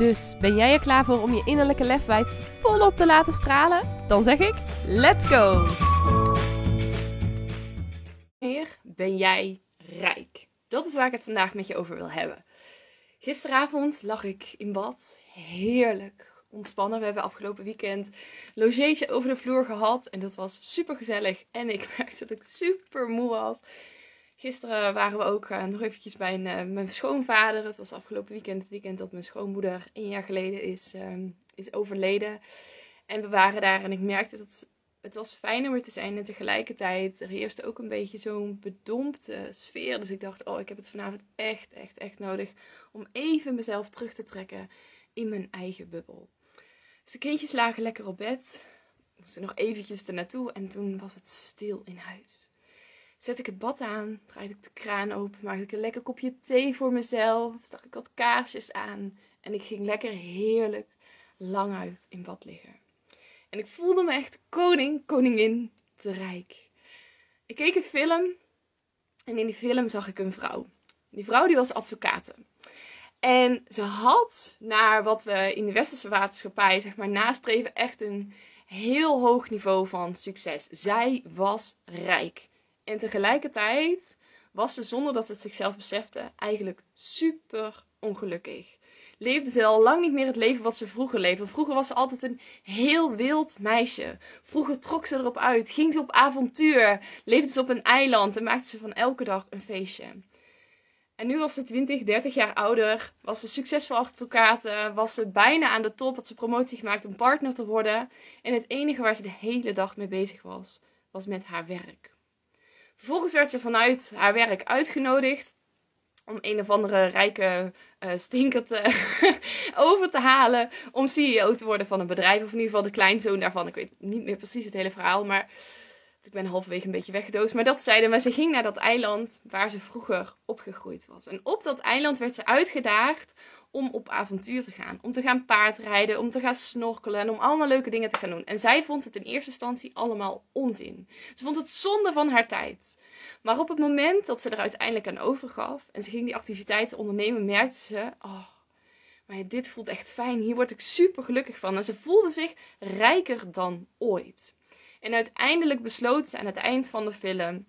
Dus ben jij er klaar voor om je innerlijke lefwijf volop te laten stralen? Dan zeg ik: let's go! Wanneer ben jij rijk? Dat is waar ik het vandaag met je over wil hebben. Gisteravond lag ik in bad. Heerlijk ontspannen. We hebben afgelopen weekend logeetje over de vloer gehad. En dat was super gezellig. En ik merkte dat ik super moe was. Gisteren waren we ook uh, nog eventjes bij uh, mijn schoonvader. Het was afgelopen weekend, het weekend dat mijn schoonmoeder een jaar geleden is, uh, is overleden. En we waren daar en ik merkte dat het was fijn om er te zijn. En tegelijkertijd er heerste ook een beetje zo'n bedompte sfeer. Dus ik dacht, oh, ik heb het vanavond echt, echt, echt nodig om even mezelf terug te trekken in mijn eigen bubbel. Dus de kindjes lagen lekker op bed. Moesten nog eventjes ernaartoe en toen was het stil in huis. Zet ik het bad aan, draaide ik de kraan open, maakte ik een lekker kopje thee voor mezelf, stak ik wat kaarsjes aan en ik ging lekker heerlijk lang uit in bad liggen. En ik voelde me echt koning, koningin te rijk. Ik keek een film en in die film zag ik een vrouw. Die vrouw die was advocate. En ze had, naar wat we in de westerse maatschappij zeg maar nastreven, echt een heel hoog niveau van succes. Zij was rijk. En tegelijkertijd was ze, zonder dat ze het zichzelf besefte, eigenlijk super ongelukkig. Leefde ze al lang niet meer het leven wat ze vroeger leefde. Vroeger was ze altijd een heel wild meisje. Vroeger trok ze erop uit, ging ze op avontuur, leefde ze op een eiland en maakte ze van elke dag een feestje. En nu was ze 20, 30 jaar ouder, was ze succesvol advocaat, was ze bijna aan de top, had ze promotie gemaakt om partner te worden. En het enige waar ze de hele dag mee bezig was, was met haar werk. Vervolgens werd ze vanuit haar werk uitgenodigd om een of andere rijke uh, stinker te over te halen om CEO te worden van een bedrijf. Of in ieder geval de kleinzoon daarvan. Ik weet niet meer precies het hele verhaal, maar ik ben halverwege een beetje weggedoosd. Maar dat zeiden, maar ze ging naar dat eiland waar ze vroeger opgegroeid was. En op dat eiland werd ze uitgedaagd om op avontuur te gaan. Om te gaan paardrijden, om te gaan snorkelen en om allemaal leuke dingen te gaan doen. En zij vond het in eerste instantie allemaal onzin. Ze vond het zonde van haar tijd. Maar op het moment dat ze er uiteindelijk aan overgaf en ze ging die activiteiten ondernemen, merkte ze: oh, maar dit voelt echt fijn. Hier word ik super gelukkig van. En ze voelde zich rijker dan ooit. En uiteindelijk besloot ze aan het eind van de film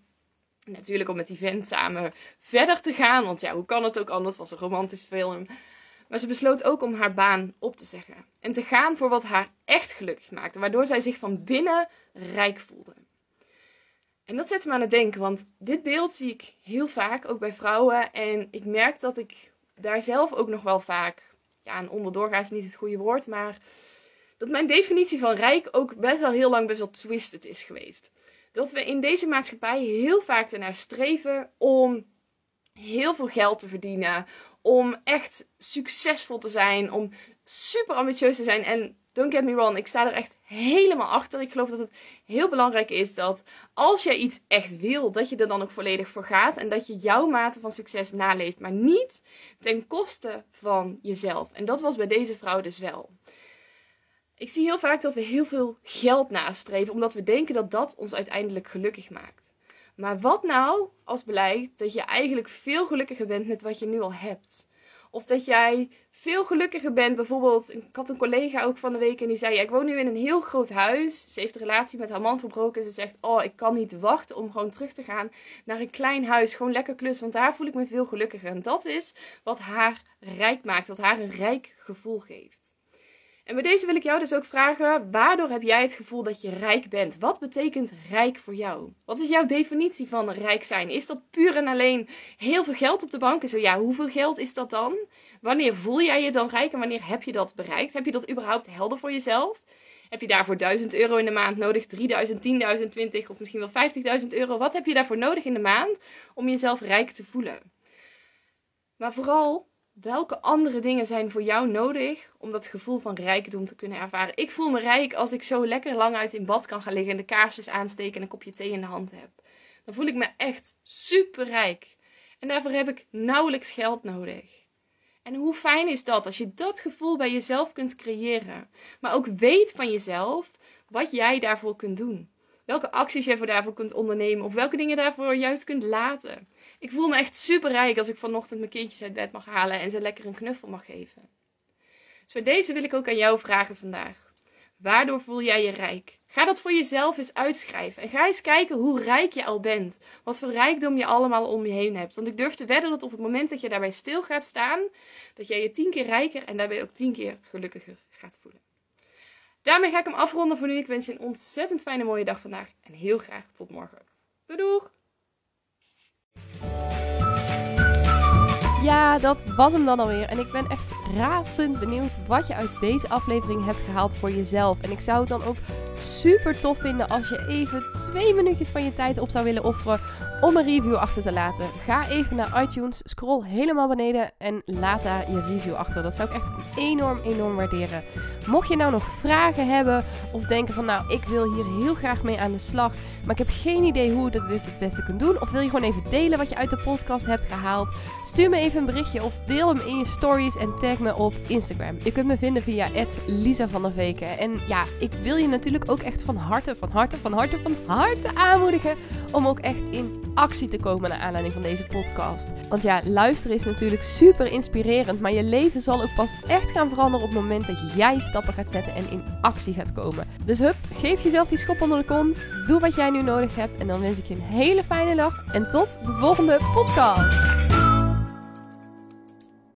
natuurlijk om met die vent samen verder te gaan. Want ja, hoe kan het ook anders? Het was een romantische film. Maar ze besloot ook om haar baan op te zeggen. En te gaan voor wat haar echt gelukkig maakte. Waardoor zij zich van binnen rijk voelde. En dat zet me aan het denken. Want dit beeld zie ik heel vaak, ook bij vrouwen. En ik merk dat ik daar zelf ook nog wel vaak... Ja, een onderdoor is niet het goede woord. Maar dat mijn definitie van rijk ook best wel heel lang best wel twisted is geweest. Dat we in deze maatschappij heel vaak ernaar streven om heel veel geld te verdienen, om echt succesvol te zijn, om super ambitieus te zijn. En don't get me wrong, ik sta er echt helemaal achter. Ik geloof dat het heel belangrijk is dat als jij iets echt wil, dat je er dan ook volledig voor gaat en dat je jouw mate van succes naleeft, maar niet ten koste van jezelf. En dat was bij deze vrouw dus wel. Ik zie heel vaak dat we heel veel geld nastreven, omdat we denken dat dat ons uiteindelijk gelukkig maakt. Maar wat nou als blijkt dat je eigenlijk veel gelukkiger bent met wat je nu al hebt? Of dat jij veel gelukkiger bent. Bijvoorbeeld, ik had een collega ook van de week en die zei: Ik woon nu in een heel groot huis. Ze heeft de relatie met haar man verbroken. Ze zegt: Oh, ik kan niet wachten om gewoon terug te gaan naar een klein huis. Gewoon lekker klus, want daar voel ik me veel gelukkiger. En dat is wat haar rijk maakt, wat haar een rijk gevoel geeft. En bij deze wil ik jou dus ook vragen: waardoor heb jij het gevoel dat je rijk bent? Wat betekent rijk voor jou? Wat is jouw definitie van rijk zijn? Is dat puur en alleen heel veel geld op de bank? En zo ja, hoeveel geld is dat dan? Wanneer voel jij je dan rijk en wanneer heb je dat bereikt? Heb je dat überhaupt helder voor jezelf? Heb je daarvoor 1000 euro in de maand nodig, 3000, 10.000, 20 of misschien wel 50.000 euro? Wat heb je daarvoor nodig in de maand om jezelf rijk te voelen? Maar vooral welke andere dingen zijn voor jou nodig om dat gevoel van rijkdom te kunnen ervaren? Ik voel me rijk als ik zo lekker lang uit in bad kan gaan liggen en de kaarsjes aansteken en een kopje thee in de hand heb. Dan voel ik me echt super rijk. En daarvoor heb ik nauwelijks geld nodig. En hoe fijn is dat als je dat gevoel bij jezelf kunt creëren, maar ook weet van jezelf wat jij daarvoor kunt doen. Welke acties jij voor daarvoor kunt ondernemen of welke dingen daarvoor juist kunt laten. Ik voel me echt super rijk als ik vanochtend mijn kindjes uit bed mag halen en ze lekker een knuffel mag geven. Dus bij deze wil ik ook aan jou vragen vandaag. Waardoor voel jij je rijk? Ga dat voor jezelf eens uitschrijven. En ga eens kijken hoe rijk je al bent. Wat voor rijkdom je allemaal om je heen hebt. Want ik durf te wedden dat op het moment dat je daarbij stil gaat staan, dat jij je tien keer rijker en daarbij ook tien keer gelukkiger gaat voelen. Daarmee ga ik hem afronden voor nu. Ik wens je een ontzettend fijne mooie dag vandaag. En heel graag tot morgen. Doei doeg! Ja, dat was hem dan alweer. En ik ben echt razend benieuwd wat je uit deze aflevering hebt gehaald voor jezelf. En ik zou het dan ook super tof vinden als je even twee minuutjes van je tijd op zou willen offeren om een review achter te laten. Ga even naar iTunes, scroll helemaal beneden en laat daar je review achter. Dat zou ik echt enorm, enorm waarderen. Mocht je nou nog vragen hebben of denken van nou, ik wil hier heel graag mee aan de slag, maar ik heb geen idee hoe je dit het beste kunt doen. Of wil je gewoon even delen wat je uit de podcast hebt gehaald? Stuur me even een berichtje of deel hem in je stories en tag me op Instagram. Je kunt me vinden via Lisa van der Veken. En ja, ik wil je natuurlijk ook echt van harte, van harte, van harte, van harte aanmoedigen om ook echt in actie te komen naar aanleiding van deze podcast. Want ja, luisteren is natuurlijk super inspirerend, maar je leven zal ook pas echt gaan veranderen op het moment dat jij stappen gaat zetten en in actie gaat komen. Dus hup, geef jezelf die schop onder de kont, doe wat jij nu nodig hebt en dan wens ik je een hele fijne dag en tot de volgende podcast.